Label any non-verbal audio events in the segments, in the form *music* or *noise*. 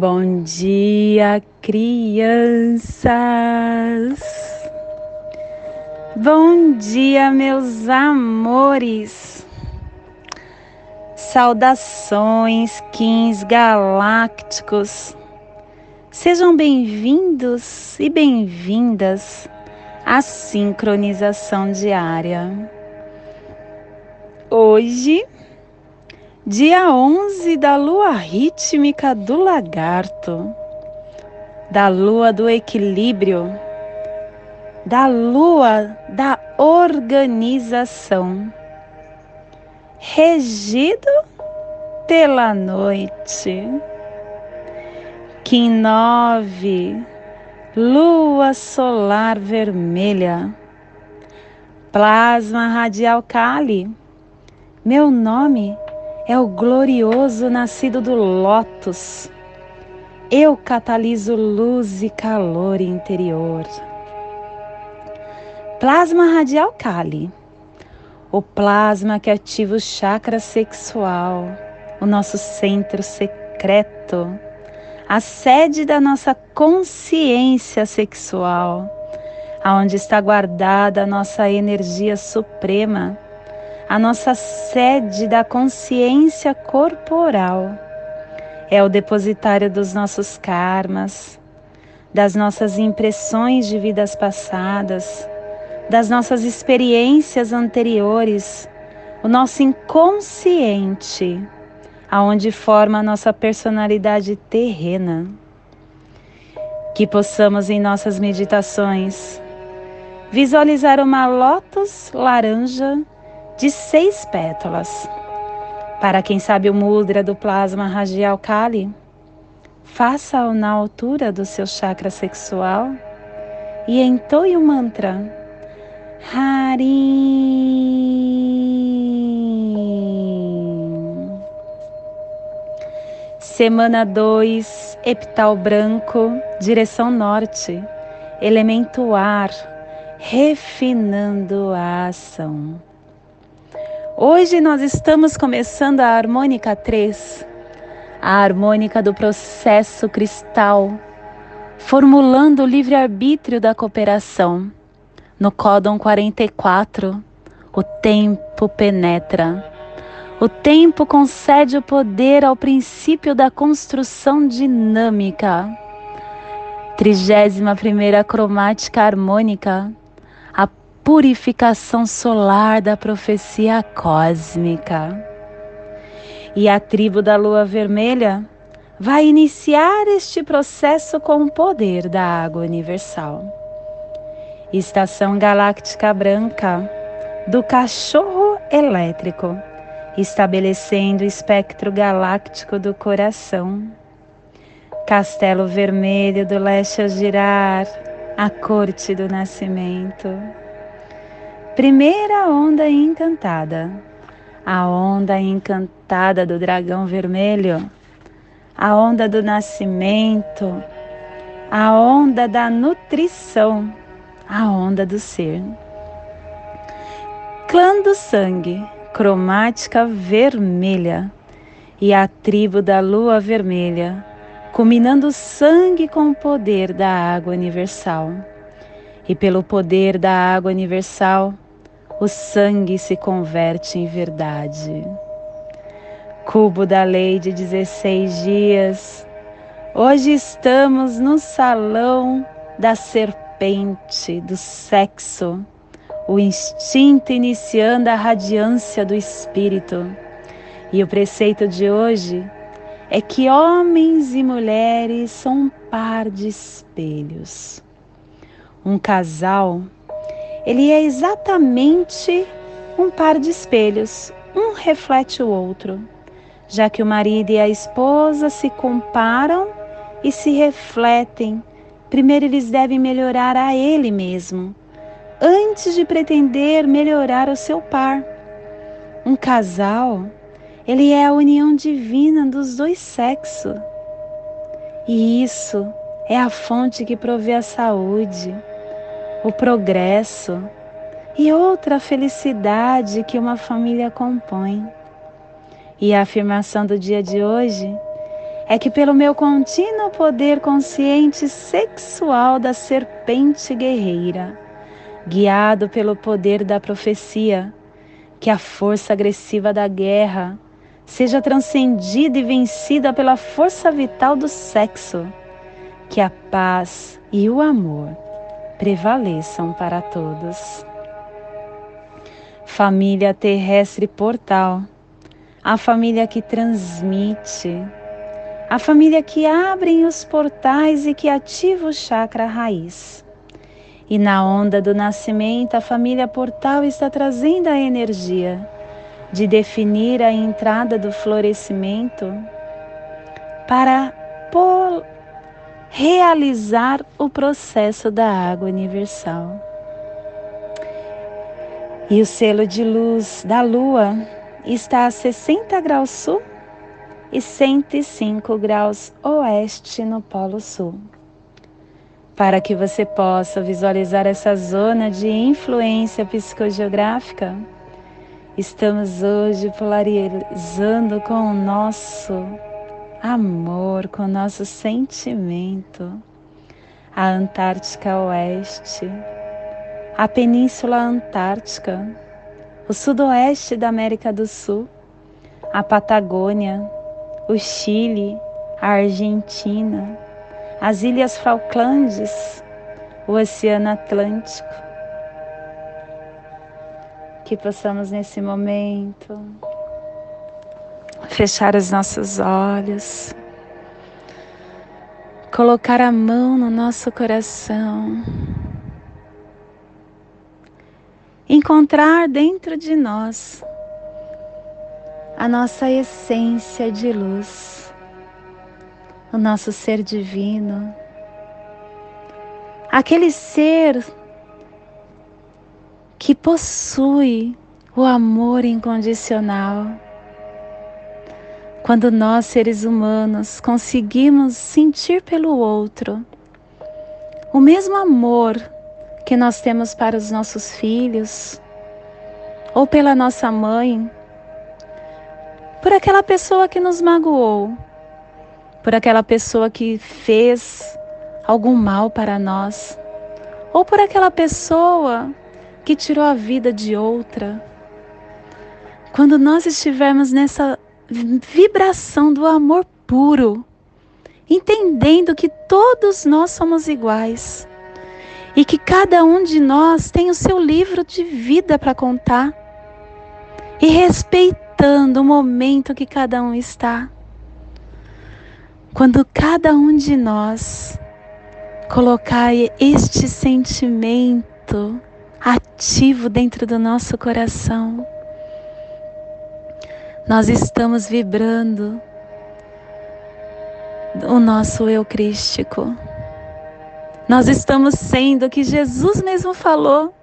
Bom dia, crianças! Bom dia, meus amores! Saudações, Kings Galácticos! Sejam bem-vindos e bem-vindas à sincronização diária. Hoje, dia 11 da lua rítmica do lagarto, da lua do equilíbrio, da lua da organização, regido pela noite. Kim 9, lua solar vermelha, plasma radial Kali. Meu nome é o glorioso nascido do Lótus. Eu cataliso luz e calor interior. Plasma radial Kali. O plasma que ativa o chakra sexual, o nosso centro secreto, a sede da nossa consciência sexual, aonde está guardada a nossa energia suprema a nossa sede da consciência corporal. É o depositário dos nossos karmas, das nossas impressões de vidas passadas, das nossas experiências anteriores, o nosso inconsciente, aonde forma a nossa personalidade terrena. Que possamos em nossas meditações visualizar uma lótus laranja de seis pétalas. Para quem sabe o mudra do plasma radial Kali, faça-o na altura do seu chakra sexual e entoie o mantra Harim. Semana 2, epital branco, direção norte, elemento ar, refinando a ação. Hoje nós estamos começando a harmônica 3, a harmônica do processo cristal, formulando o livre-arbítrio da cooperação. No códon 44, o tempo penetra. O tempo concede o poder ao princípio da construção dinâmica. 31 primeira cromática harmônica purificação solar da profecia cósmica. E a tribo da lua vermelha vai iniciar este processo com o poder da água universal. Estação galáctica branca do cachorro elétrico, estabelecendo o espectro galáctico do coração. Castelo vermelho do leste a girar, a corte do nascimento Primeira onda encantada, a onda encantada do dragão vermelho, a onda do nascimento, a onda da nutrição, a onda do ser. Clã do sangue, cromática vermelha, e a tribo da lua vermelha, culminando o sangue com o poder da água universal. E pelo poder da água universal, o sangue se converte em verdade. Cubo da lei de 16 dias. Hoje estamos no salão da serpente, do sexo, o instinto iniciando a radiância do espírito. E o preceito de hoje é que homens e mulheres são um par de espelhos um casal, ele é exatamente um par de espelhos, um reflete o outro, já que o marido e a esposa se comparam e se refletem. Primeiro eles devem melhorar a ele mesmo, antes de pretender melhorar o seu par. Um casal, ele é a união divina dos dois sexos. E isso é a fonte que provê a saúde, o progresso e outra felicidade que uma família compõe. E a afirmação do dia de hoje é que, pelo meu contínuo poder consciente sexual da serpente guerreira, guiado pelo poder da profecia, que a força agressiva da guerra seja transcendida e vencida pela força vital do sexo, que a paz e o amor prevaleçam para todos. Família terrestre portal, a família que transmite, a família que abre os portais e que ativa o chakra raiz. E na onda do nascimento, a família portal está trazendo a energia de definir a entrada do florescimento para realizar o processo da água universal. E o selo de luz da Lua está a 60 graus sul e 105 graus oeste no Polo Sul. Para que você possa visualizar essa zona de influência psicogeográfica, estamos hoje polarizando com o nosso amor, com nosso sentimento a Antártica Oeste a Península Antártica, o sudoeste da América do Sul, a Patagônia, o Chile, a Argentina, as Ilhas Falklandes, o Oceano Atlântico. Que possamos nesse momento fechar os nossos olhos, colocar a mão no nosso coração. Encontrar dentro de nós a nossa essência de luz, o nosso ser divino, aquele ser que possui o amor incondicional. Quando nós, seres humanos, conseguimos sentir pelo outro o mesmo amor que nós temos para os nossos filhos, ou pela nossa mãe, por aquela pessoa que nos magoou, por aquela pessoa que fez algum mal para nós, ou por aquela pessoa que tirou a vida de outra. Quando nós estivermos nessa vibração do amor puro, entendendo que todos nós somos iguais, e que cada um de nós tem o seu livro de vida para contar e respeitando o momento que cada um está. Quando cada um de nós colocar este sentimento ativo dentro do nosso coração, nós estamos vibrando o nosso eu crístico. Nós estamos sendo o que Jesus mesmo falou.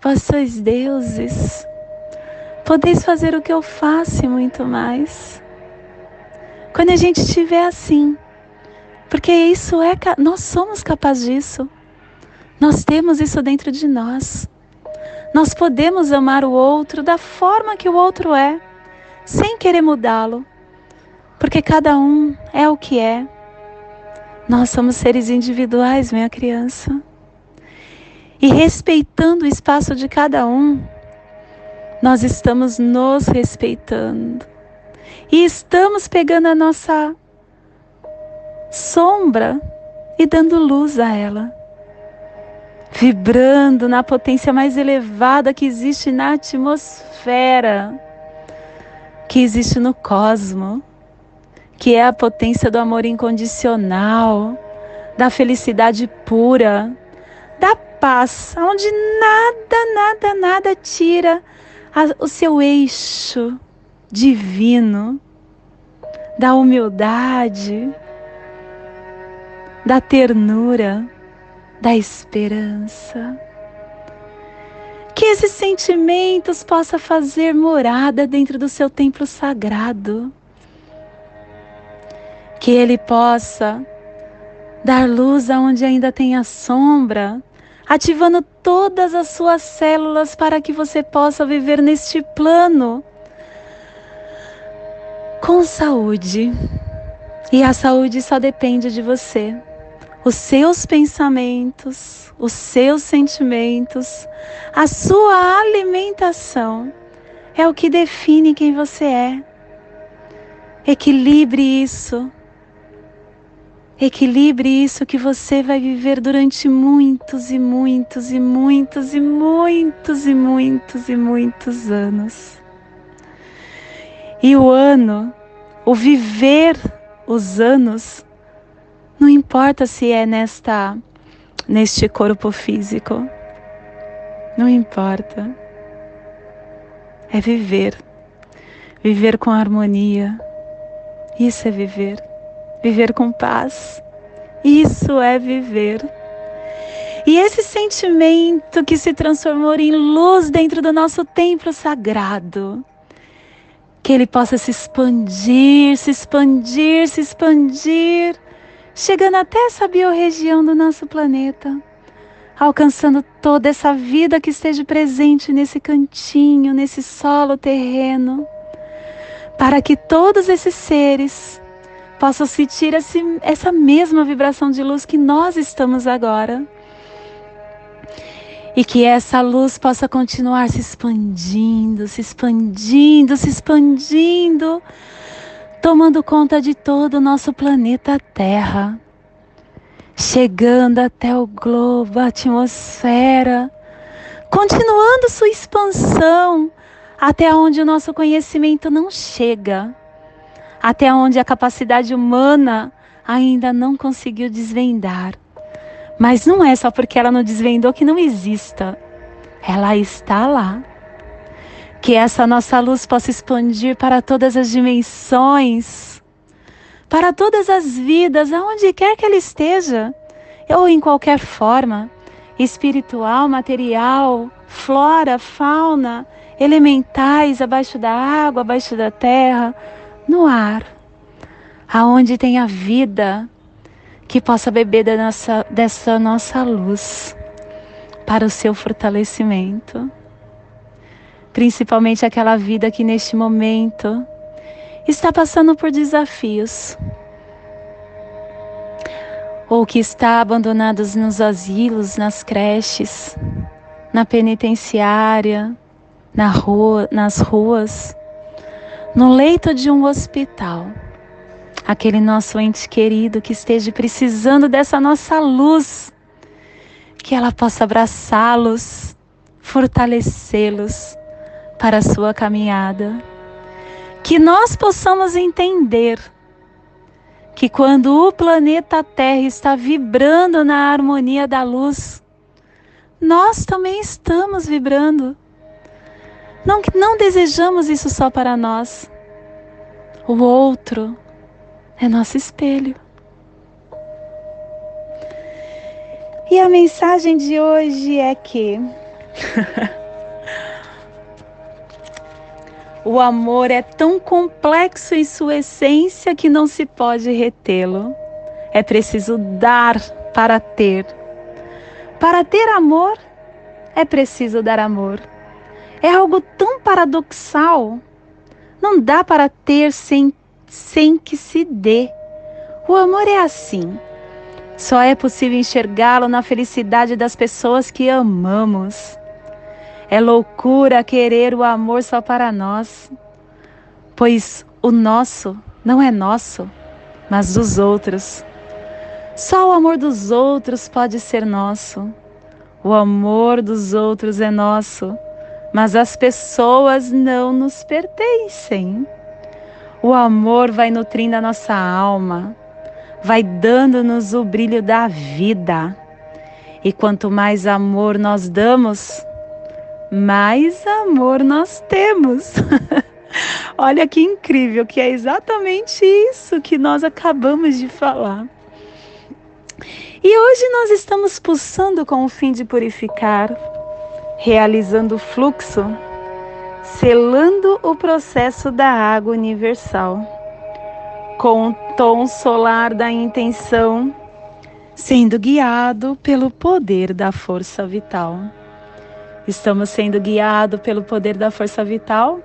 Vós sois deuses. Podeis fazer o que eu faço e muito mais. Quando a gente estiver assim, porque isso é nós somos capazes disso. Nós temos isso dentro de nós. Nós podemos amar o outro da forma que o outro é, sem querer mudá-lo, porque cada um é o que é. Nós somos seres individuais, minha criança. E respeitando o espaço de cada um, nós estamos nos respeitando. E estamos pegando a nossa sombra e dando luz a ela. Vibrando na potência mais elevada que existe na atmosfera, que existe no cosmos que é a potência do amor incondicional, da felicidade pura, da paz, onde nada, nada, nada tira a, o seu eixo divino, da humildade, da ternura, da esperança. Que esses sentimentos possam fazer morada dentro do seu templo sagrado que Ele possa dar luz aonde ainda tem a sombra, ativando todas as suas células para que você possa viver neste plano com saúde, E a saúde só depende de você. Os seus pensamentos, os seus sentimentos, a sua alimentação é o que define quem você é. Equilibre isso. Equilibre isso que você vai viver durante muitos e muitos e muitos e muitos e muitos e muitos anos. E o ano, o viver os anos, não importa se é nesta neste corpo físico. Não importa. É viver. Viver com harmonia. Isso é viver. Viver com paz. Isso é viver. E esse sentimento que se transformou em luz dentro do nosso templo sagrado, que ele possa se expandir, se expandir, se expandir, chegando até essa biorregião do nosso planeta, alcançando toda essa vida que esteja presente nesse cantinho, nesse solo terreno, para que todos esses seres possam sentir esse, essa mesma vibração de luz que nós estamos agora. E que essa luz possa continuar se expandindo, se expandindo, se expandindo, tomando conta de todo o nosso planeta Terra, chegando até o globo, a atmosfera, continuando sua expansão até onde o nosso conhecimento não chega, até onde a capacidade humana ainda não conseguiu desvendar. Mas não é só porque ela não desvendou que não exista. Ela está lá. Que essa nossa luz possa expandir para todas as dimensões, para todas as vidas, aonde quer que ela esteja, ou em qualquer forma espiritual, material, flora, fauna, elementais abaixo da água, abaixo da terra, no ar, aonde tem a vida, que possa beber da nossa, dessa nossa luz para o seu fortalecimento. Principalmente aquela vida que neste momento está passando por desafios. Ou que está abandonados nos asilos, nas creches, na penitenciária, na rua, nas ruas, no leito de um hospital aquele nosso ente querido que esteja precisando dessa nossa luz, que ela possa abraçá-los, fortalecê-los para a sua caminhada. Que nós possamos entender que quando o planeta Terra está vibrando na harmonia da luz, nós também estamos vibrando. Não, não desejamos isso só para nós. O outro, é nosso espelho. E a mensagem de hoje é que *laughs* o amor é tão complexo em sua essência que não se pode retê-lo. É preciso dar para ter. Para ter amor, é preciso dar amor. É algo tão paradoxal. Não dá para ter sem sem que se dê. O amor é assim. Só é possível enxergá-lo na felicidade das pessoas que amamos. É loucura querer o amor só para nós, pois o nosso não é nosso, mas dos outros. Só o amor dos outros pode ser nosso. O amor dos outros é nosso, mas as pessoas não nos pertencem. O amor vai nutrindo a nossa alma, vai dando-nos o brilho da vida. E quanto mais amor nós damos, mais amor nós temos. *laughs* Olha que incrível, que é exatamente isso que nós acabamos de falar. E hoje nós estamos pulsando com o fim de purificar, realizando o fluxo selando o processo da água universal, com o tom solar da intenção, sendo guiado pelo poder da força vital. Estamos sendo guiados pelo poder da força vital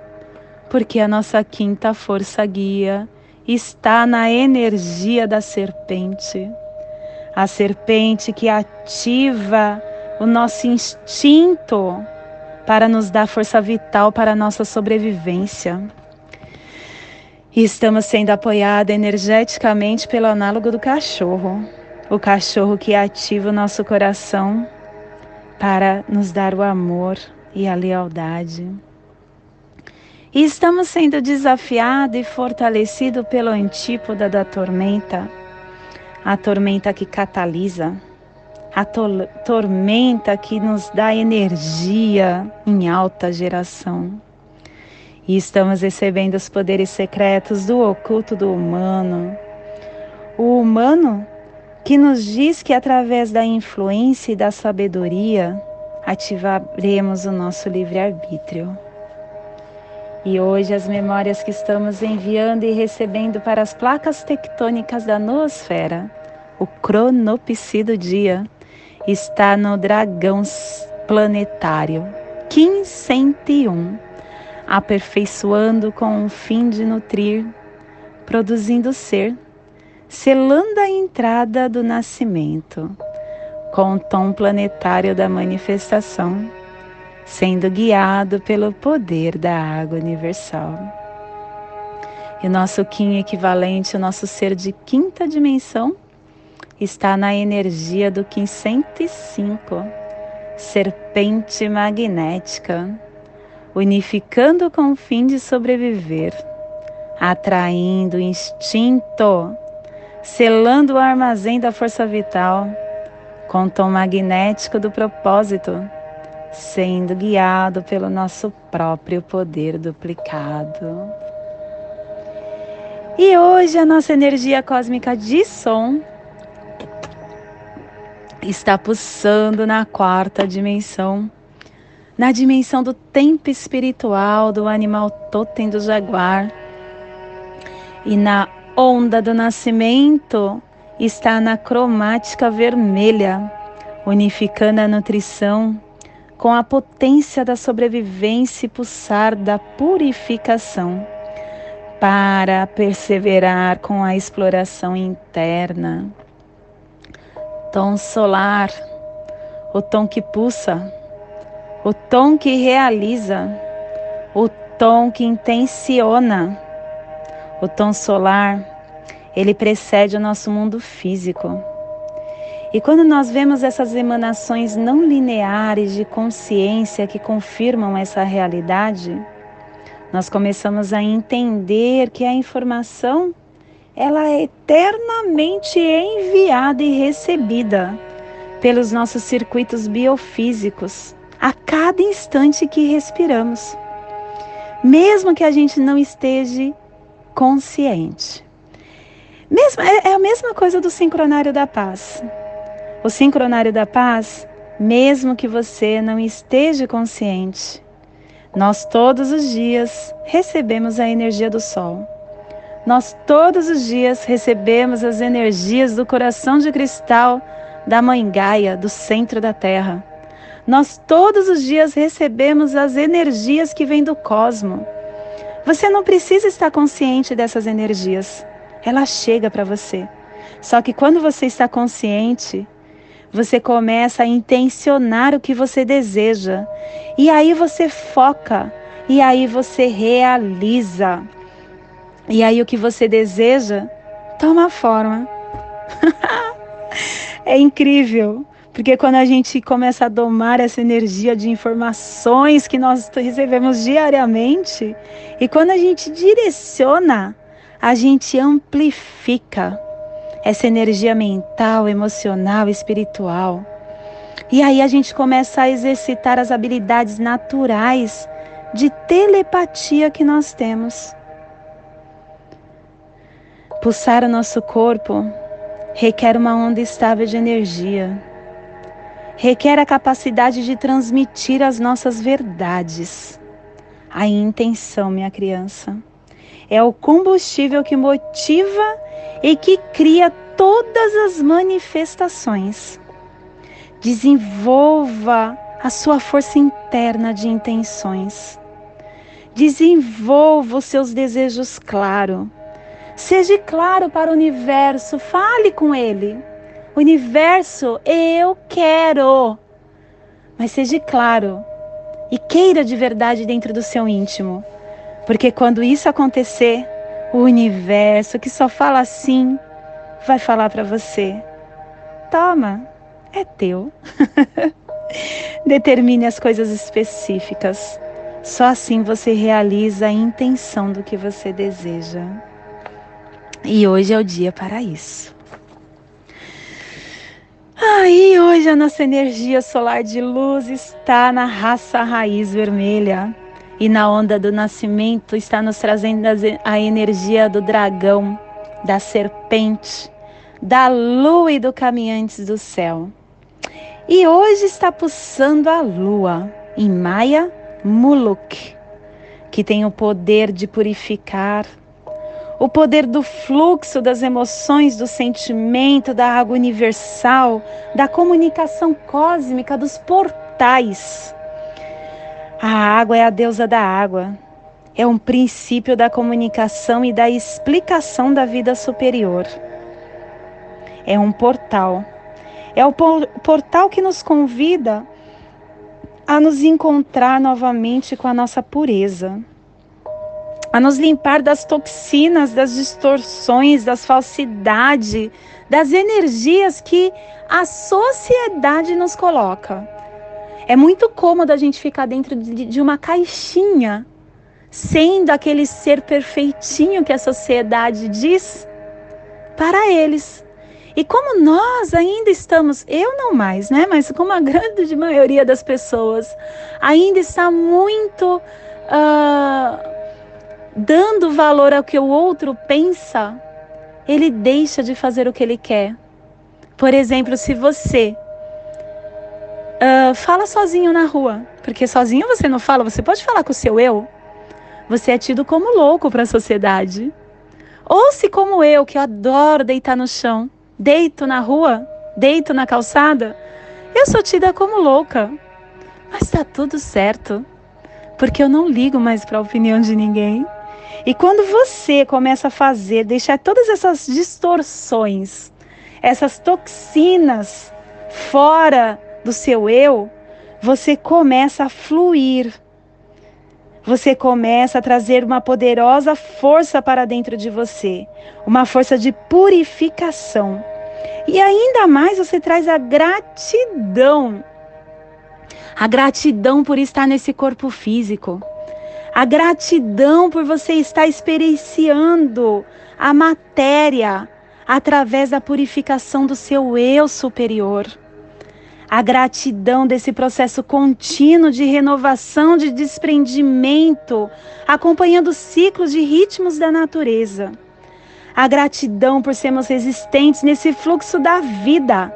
porque a nossa quinta força guia está na energia da serpente. A serpente que ativa o nosso instinto para nos dar força vital para a nossa sobrevivência. E estamos sendo apoiados energeticamente pelo análogo do cachorro, o cachorro que ativa o nosso coração para nos dar o amor e a lealdade. E estamos sendo desafiados e fortalecidos pelo antípoda da tormenta, a tormenta que catalisa, a to tormenta que nos dá energia em alta geração. E estamos recebendo os poderes secretos do oculto do humano. O humano que nos diz que através da influência e da sabedoria ativaremos o nosso livre-arbítrio. E hoje as memórias que estamos enviando e recebendo para as placas tectônicas da noosfera, o cronopsi do dia, está no dragão planetário 1501, aperfeiçoando com o fim de nutrir, produzindo ser, selando a entrada do nascimento, com o tom planetário da manifestação sendo guiado pelo poder da água universal. E o nosso Kim equivalente, o nosso ser de quinta dimensão, está na energia do Kim 105, serpente magnética, unificando com o fim de sobreviver, atraindo o instinto, selando o armazém da força vital com o tom magnético do propósito sendo guiado pelo nosso próprio poder duplicado. E hoje a nossa energia cósmica de som está pulsando na quarta dimensão, na dimensão do tempo espiritual do animal totem do jaguar. E na onda do nascimento está na cromática vermelha, unificando a nutrição com a potência da sobrevivência e pulsar da purificação, para perseverar com a exploração interna. Tom solar, o tom que pulsa, o tom que realiza, o tom que intenciona. O tom solar, ele precede o nosso mundo físico. E quando nós vemos essas emanações não lineares de consciência que confirmam essa realidade, nós começamos a entender que a informação ela é eternamente enviada e recebida pelos nossos circuitos biofísicos a cada instante que respiramos, mesmo que a gente não esteja consciente. Mesmo, é, é a mesma coisa do sincronário da paz. O sincronário da paz, mesmo que você não esteja consciente, nós todos os dias recebemos a energia do sol. Nós todos os dias recebemos as energias do coração de cristal da Mãe Gaia, do centro da Terra. Nós todos os dias recebemos as energias que vêm do cosmo. Você não precisa estar consciente dessas energias. Ela chega para você. Só que quando você está consciente, você começa a intencionar o que você deseja. E aí você foca, e aí você realiza. E aí o que você deseja toma forma. *laughs* é incrível, porque quando a gente começa a domar essa energia de informações que nós recebemos diariamente, e quando a gente direciona, a gente amplifica essa energia mental, emocional, espiritual. E aí a gente começa a exercitar as habilidades naturais de telepatia que nós temos. Pulsar o nosso corpo requer uma onda estável de energia. Requer a capacidade de transmitir as nossas verdades. A intenção, minha criança, é o combustível que motiva e que cria todas as manifestações. Desenvolva a sua força interna de intenções. Desenvolva os seus desejos claros. Seja claro para o universo, fale com ele. Universo, eu quero. Mas seja claro e queira de verdade dentro do seu íntimo. Porque quando isso acontecer, o universo que só fala assim vai falar para você: toma, é teu. *laughs* Determine as coisas específicas. Só assim você realiza a intenção do que você deseja. E hoje é o dia para isso. Aí, hoje a nossa energia solar de luz está na raça raiz vermelha. E na onda do nascimento está nos trazendo a energia do dragão, da serpente, da lua e do caminhantes do céu. E hoje está pulsando a lua em Maia Muluk, que tem o poder de purificar, o poder do fluxo das emoções, do sentimento, da água universal, da comunicação cósmica, dos portais. A água é a deusa da água, é um princípio da comunicação e da explicação da vida superior. É um portal é o portal que nos convida a nos encontrar novamente com a nossa pureza, a nos limpar das toxinas, das distorções, das falsidades, das energias que a sociedade nos coloca. É muito cômodo a gente ficar dentro de, uma caixinha, sendo aquele ser perfeitinho que a sociedade diz para eles. E como nós ainda estamos, eu não mais, né? Mas como a grande maioria das pessoas ainda está muito uh, dando valor ao que o outro pensa, ele deixa de fazer o que ele quer. Por exemplo, se você uh, fala sozinho na rua, porque sozinho você não fala, você pode falar com o seu eu. Você é tido como louco para a sociedade. Ou se como eu, que adoro deitar no chão, deito na rua, deito na calçada, eu sou tida como louca. Mas está tudo certo, porque eu não ligo mais para a opinião de ninguém. E quando você começa a fazer, deixar todas essas distorções, essas toxinas fora do seu eu, você começa a fluir. Você começa a trazer uma poderosa força para dentro de você, uma força de purificação. E ainda mais você traz a gratidão. A gratidão por estar nesse corpo físico. A gratidão por você estar experienciando a matéria através da purificação do seu eu superior. A gratidão desse processo contínuo de renovação, de desprendimento, acompanhando ciclos de ritmos da natureza a gratidão por sermos resistentes nesse fluxo da vida.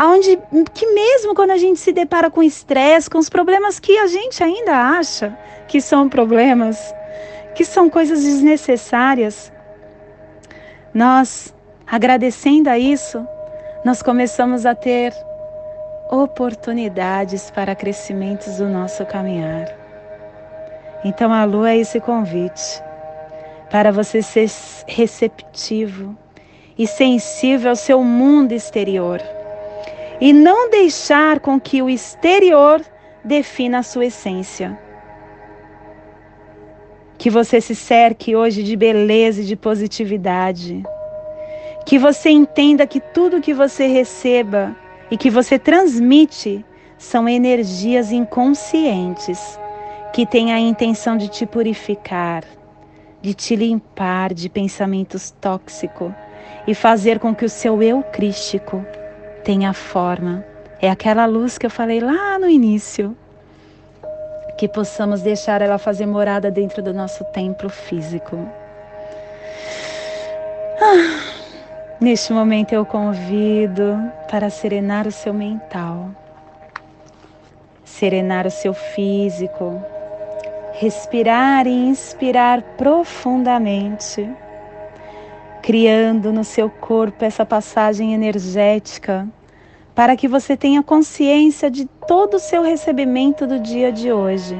Aonde que mesmo quando a gente se depara com estresse, com os problemas que a gente ainda acha que são problemas, que são coisas desnecessárias, nós, agradecendo a isso, nós começamos a ter oportunidades para crescimentos do nosso caminhar. Então a lua é esse convite para você ser receptivo e sensível ao seu mundo exterior e não deixar com que o exterior defina a sua essência. Que você se cerque hoje de beleza e de positividade. Que você entenda que tudo que você receba e que você transmite são energias inconscientes que têm a intenção de te purificar de te limpar de pensamentos tóxicos e fazer com que o seu eu crístico tenha forma. É aquela luz que eu falei lá no início. Que possamos deixar ela fazer morada dentro do nosso templo físico. Ah, neste momento eu convido para serenar o seu mental, serenar o seu físico, respirar e inspirar profundamente, criando no seu corpo essa passagem energética para que você tenha consciência de todo o seu recebimento do dia de hoje,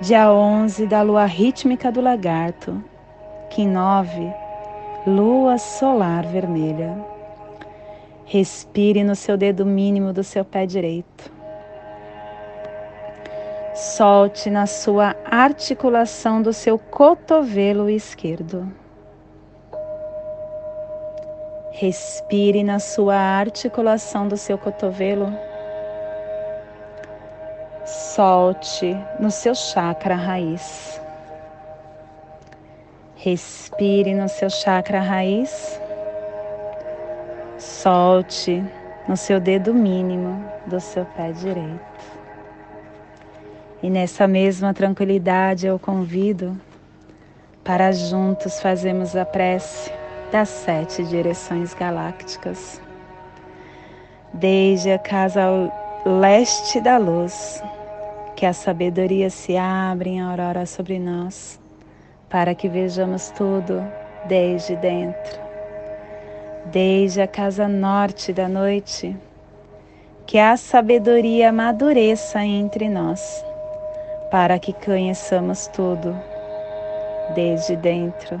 dia 11 da lua rítmica do lagarto, Kim 9, lua solar vermelha. Respire no seu dedo mínimo do seu pé direito. Solte na sua articulação do seu cotovelo esquerdo. Respire na sua articulação do seu cotovelo. Solte no seu chakra raiz. Respire no seu chakra raiz. Solte no seu dedo mínimo do seu pé direito. E nessa mesma tranquilidade eu convido para juntos fazermos a prece das sete direções galácticas. Desde a casa leste da luz, que a sabedoria se abra em aurora sobre nós, para que vejamos tudo desde dentro. Desde a casa norte da noite, que a sabedoria amadureça entre nós, para que conheçamos tudo desde dentro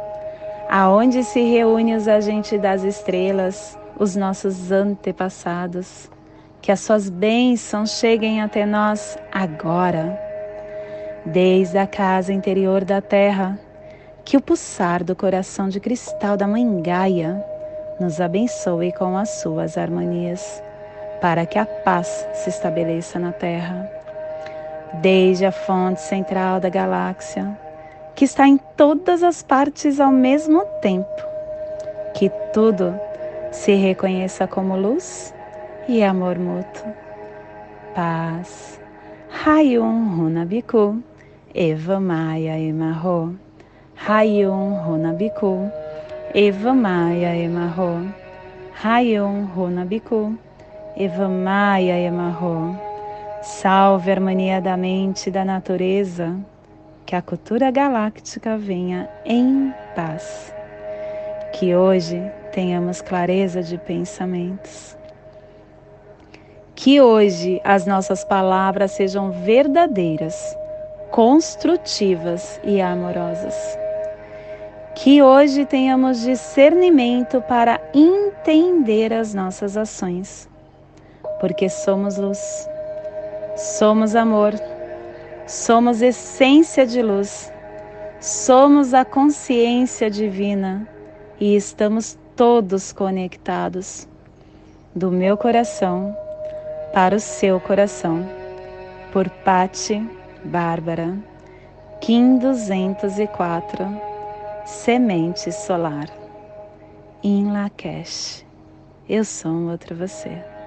aonde se reúnem os agentes das estrelas, os nossos antepassados. Que as suas bênçãos cheguem até nós agora, desde a casa interior da terra, que o pulsar do coração de cristal da Mãe Gaia nos abençoe com as suas harmonias, para que a paz se estabeleça na terra. Desde a fonte central da galáxia, que está em todas as partes ao mesmo tempo. Que tudo se reconheça como luz e amor mútuo. Paz. Hayum Runabiku. Eva Maia Emarro. Hayum Runabiku. Eva Maia Emarro. Hayum Runabiku. Eva Maia Emarro. Salve a harmonia da mente e da natureza que a cultura galáctica venha em paz. Que hoje tenhamos clareza de pensamentos. Que hoje as nossas palavras sejam verdadeiras, construtivas e amorosas. Que hoje tenhamos discernimento para entender as nossas ações, porque somos luz, somos amor Somos essência de luz, somos a consciência divina e estamos todos conectados do meu coração para o seu coração. Por Pati Bárbara, Kim 204, Semente Solar, em Lakesh. Eu sou um outro você.